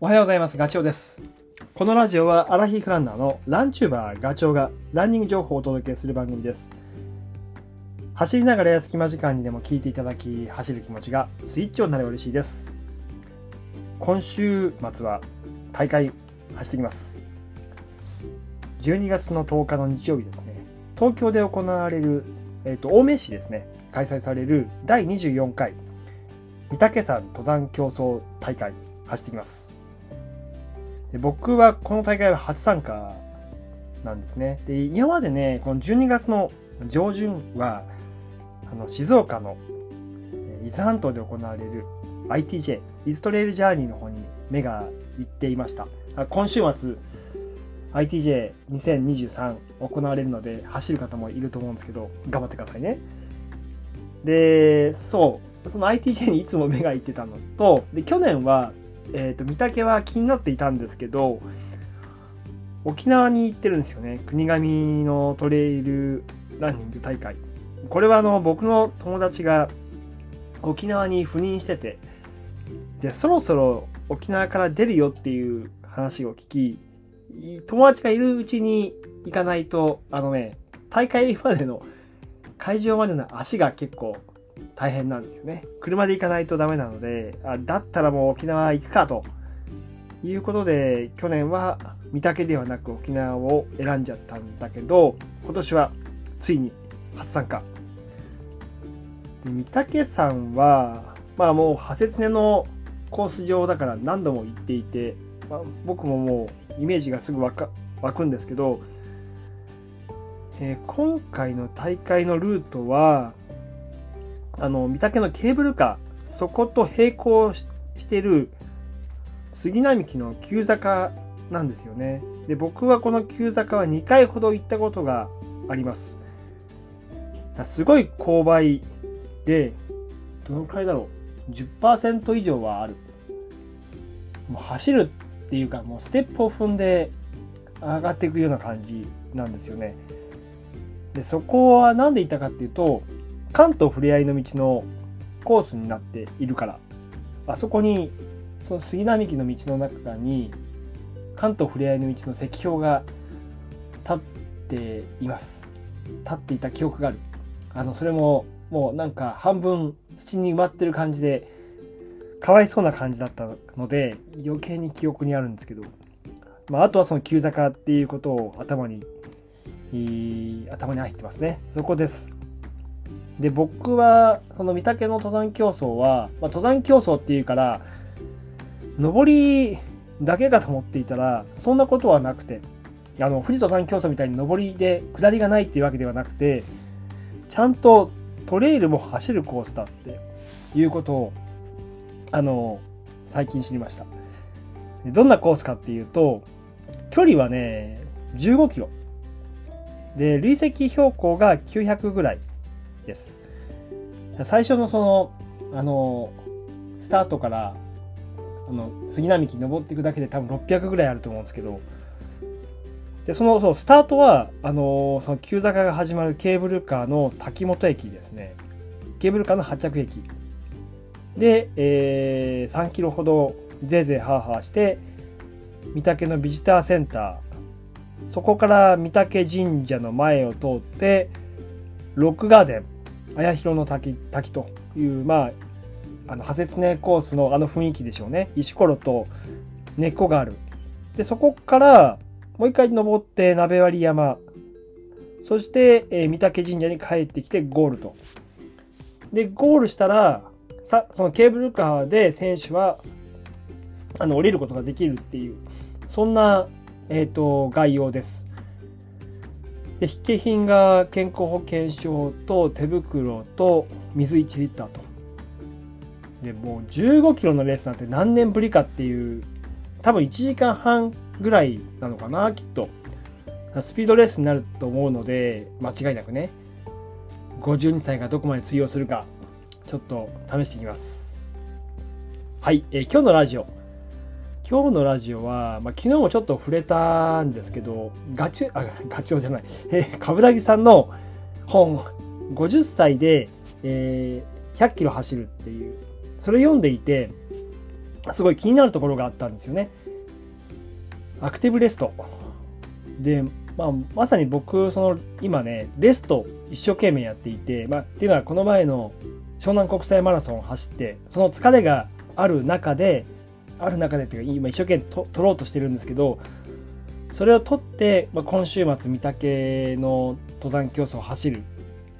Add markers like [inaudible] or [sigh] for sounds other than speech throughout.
おはようございます。ガチョウです。このラジオはアラヒフランナーのランチューバーガチョウがランニング情報をお届けする番組です。走りながら隙間時間にでも聞いていただき、走る気持ちがスイッチオンになれば嬉しいです。今週末は大会走ってきます。12月の10日の日曜日ですね。東京で行われる、えっ、と、青梅市ですね。開催される第24回御嶽山登山競争大会走ってきます。で僕はこの大会は初参加なんですね。で、今までね、この12月の上旬は、あの静岡の伊豆半島で行われる ITJ、イズトレイルジャーニーの方に目が行っていました。今週末、ITJ2023 行われるので、走る方もいると思うんですけど、頑張ってくださいね。で、そう、その ITJ にいつも目が行ってたのと、で、去年は、えっ、と、御嶽は気になっていたんですけど、沖縄に行ってるんですよね。国頭のトレイルランニング大会。これはあの、僕の友達が沖縄に赴任してて、で、そろそろ沖縄から出るよっていう話を聞き、友達がいるうちに行かないと、あのね、大会までの会場までの足が結構大変なんですよね。車で行かないとダメなので、あだったらもう沖縄行くかということで、去年は御嶽ではなく沖縄を選んじゃったんだけど、今年はついに初参加。で御嶽山は、まあもう派切根のコース上だから何度も行っていて、まあ、僕ももうイメージがすぐ湧か湧くんですけど、えー今回の大会のルートは、あの、御嶽のケーブルカー、そこと並行してる杉並木の急坂なんですよね。で、僕はこの急坂は2回ほど行ったことがあります。すごい勾配で、どのくらいだろう ?10% 以上はある。もう走るっていうか、もうステップを踏んで上がっていくような感じなんですよね。で、そこは何で行ったかっていうと、関東ふれあいの道のコースになっているからあそこにその杉並木の道の中に関東ふれあいの道の石標が立っています。立っていた記憶がある。あのそれももうなんか半分土に埋まってる感じでかわいそうな感じだったので余計に記憶にあるんですけど、まあ、あとはその急坂っていうことを頭に頭に入ってますね。そこです。で僕はその御嶽の登山競争は、まあ、登山競争っていうから上りだけかと思っていたらそんなことはなくてあの富士登山競争みたいに上りで下りがないっていうわけではなくてちゃんとトレイルも走るコースだっていうことをあの最近知りました。どんなコースかっていうと距離はね15キロ。で累積標高が900ぐらい。です。最初のそのあのスタートからあの杉並木登っていくだけで多分600ぐらいあると思うんですけどでそのそうスタートはあのその急坂が始まるケーブルカーの滝本駅ですね。ケーブルカーの発着駅。で、えー3キロほどぜいぜいハーハーして御嶽のビジターセンター。そこから御嶽神社の前を通ってロックガーデン綾広の滝滝という、まあ、あの派切根コースのあの雰囲気でしょうね。石ころと根っこがある。で、そこからもう一回登って鍋割山、そして、えー御嶽神社に帰ってきてゴールと。で、ゴールしたら、さそのケーブルカーで選手はあの降りることができるっていう、そんな、えー、と概要です。で筆記品が健康保険証と手袋と水1リッターと。でもう15キロのレースなんて何年ぶりかっていう多分1時間半ぐらいなのかなきっと。スピードレースになると思うので間違いなくね。52歳がどこまで通用するかちょっと試していきます。はい、えー今日のラジオ。今日のラジオは、まあ、昨日もちょっと触れたんですけど、ガチュ、あ、[laughs] ガチョウじゃない、えー、冠城さんの本、50歳で、えー100キロ走るっていう、それ読んでいて、すごい気になるところがあったんですよね。アクティブレスト。で、まあ、まさに僕、その、今ね、レスト一生懸命やっていて、まあ、っていうのはこの前の湘南国際マラソンを走って、その疲れがある中で、ある中でっていうか、今一生懸命と取ろうとしてるんですけど、それを取って、まあ、今週末、御嶽の登山競争を走る。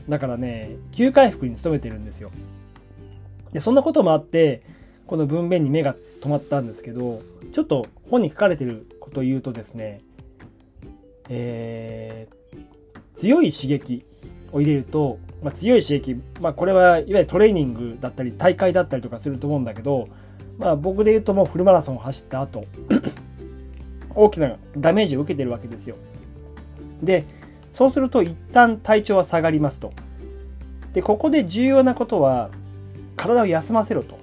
だからね、急回復に努めてるんですよ。で、そんなこともあって、この文面に目が止まったんですけど、ちょっと本に書かれてることを言うとですね、えー、強い刺激を入れると、まあ、強い刺激、まあ、これはいわゆるトレーニングだったり大会だったりとかすると思うんだけど、まあ、僕で言うともうフルマラソンを走った後 [coughs] 大きなダメージを受けてるわけですよ。で、そうすると一旦体調は下がりますと。で、ここで重要なことは、体を休ませろと。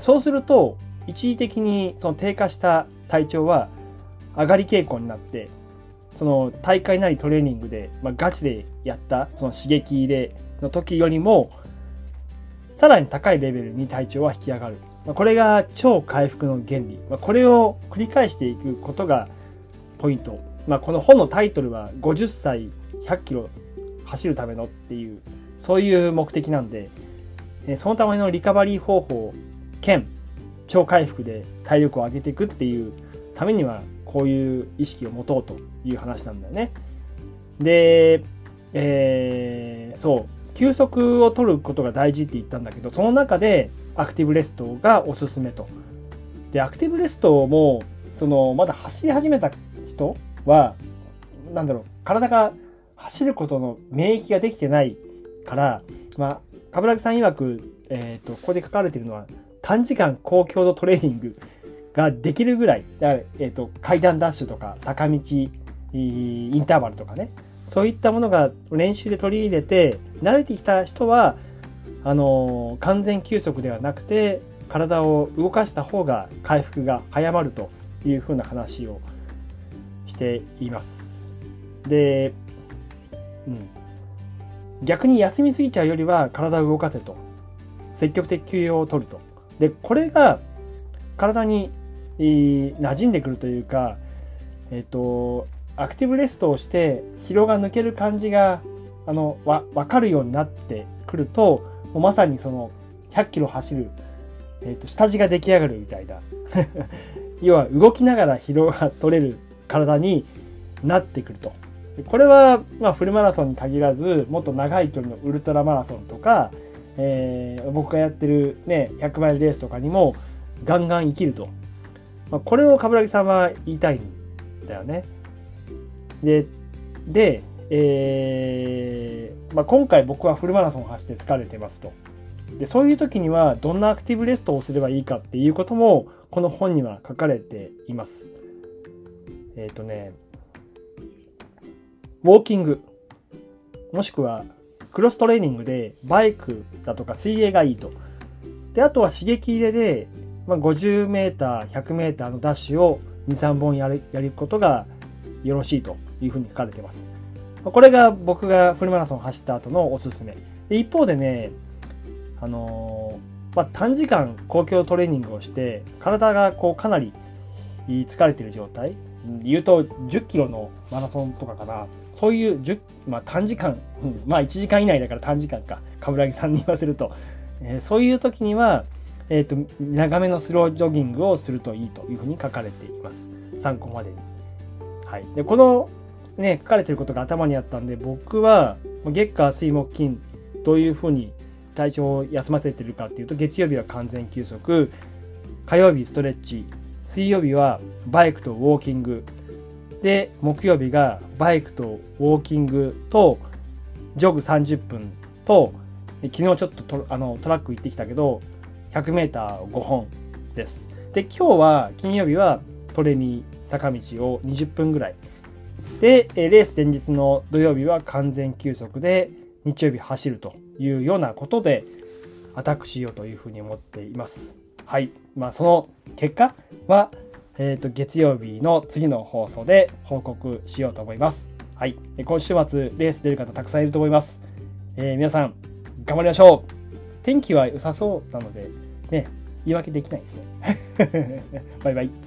そうすると、一時的にその低下した体調は上がり傾向になって、その大会なりトレーニングで、まあ、ガチでやったその刺激入れの時よりも、さらに高いレベルに体調は引き上がる。これが超回復の原理。これを繰り返していくことがポイント。まあ、この本のタイトルは50歳100キロ走るためのっていう、そういう目的なんで、そのためのリカバリー方法兼超回復で体力を上げていくっていうためにはこういう意識を持とうという話なんだよね。で、えー、そう、休息を取ることが大事って言ったんだけど、その中でアクティブレストがおすすめと。で、アクティブレストも、その、まだ走り始めた人は、なんだろう、体が走ることの免疫ができてないから、まあ、冠城さん曰く、えっ、ー、と、ここで書かれているのは、短時間高強度トレーニングができるぐらい、えっ、ー、と、階段ダッシュとか、坂道、インターバルとかね、そういったものが練習で取り入れて、慣れてきた人は、あの、完全休息ではなくて、体を動かした方が回復が早まるというふうな話をしています。で、うん。逆に休みすぎちゃうよりは体を動かせと。積極的休養を取ると。で、これが体に馴染んでくるというか、えっ、と、アクティブレストをして疲労が抜ける感じが、あの、わ、わかるようになってくると、もうまさにその100キロ走る、えっ、と、下地が出来上がるみたいな。[laughs] 要は動きながら疲労が取れる体になってくると。これは、まあ、フルマラソンに限らず、もっと長い距離のウルトラマラソンとか、えー、僕がやってるね、100マイルレースとかにもガンガン生きると。まあ、これを冠城さんは言いたいんだよね。で、で、えー、まあ、今回僕はフルマラソンを走って疲れてますと。で、そういう時にはどんなアクティブレストをすればいいかっていうことも、この本には書かれています。えっ、ー、とね、ウォーキング、もしくはクロストレーニングでバイクだとか水泳がいいと。で、あとは刺激入れで、まあ、50メーター、100メーターのダッシュを2、3本やる、やることがよろしいというふうに書かれています。これが僕がフルマラソン走った後のおすすめ。一方でね、あのー、まあ、短時間公共トレーニングをして、体がこうかなり疲れてる状態。言うと10キロのマラソンとかかな。そういう10、まあ、短時間、うん、まあ1時間以内だから短時間か、冠城さんに言わせると、えー、そういう時には、えっ、ー、と、長めのスロージョギングをするといいというふうに書かれています。参考までに。はい。で、この、ね、書かれてることが頭にあったんで、僕は、月火水木金、どういうふうに体調を休ませてるかっていうと、月曜日は完全休息、火曜日ストレッチ、水曜日はバイクとウォーキング、で、木曜日がバイクとウォーキングと、ジョグ30分と、昨日ちょっとトあのトラック行ってきたけど、100メーター5本です。で、今日は、金曜日はトレニー坂道を20分ぐらい。で、レース前日の土曜日は完全休息で、日曜日走るというようなことで、アタックしようというふうに思っています。はい。まあ、その結果は、えっ、ー、と、月曜日の次の放送で報告しようと思います。はい。今週末、レース出る方たくさんいると思います。えー、皆さん、頑張りましょう天気は良さそうなので、ね、言い訳できないですね。[laughs] バイバイ。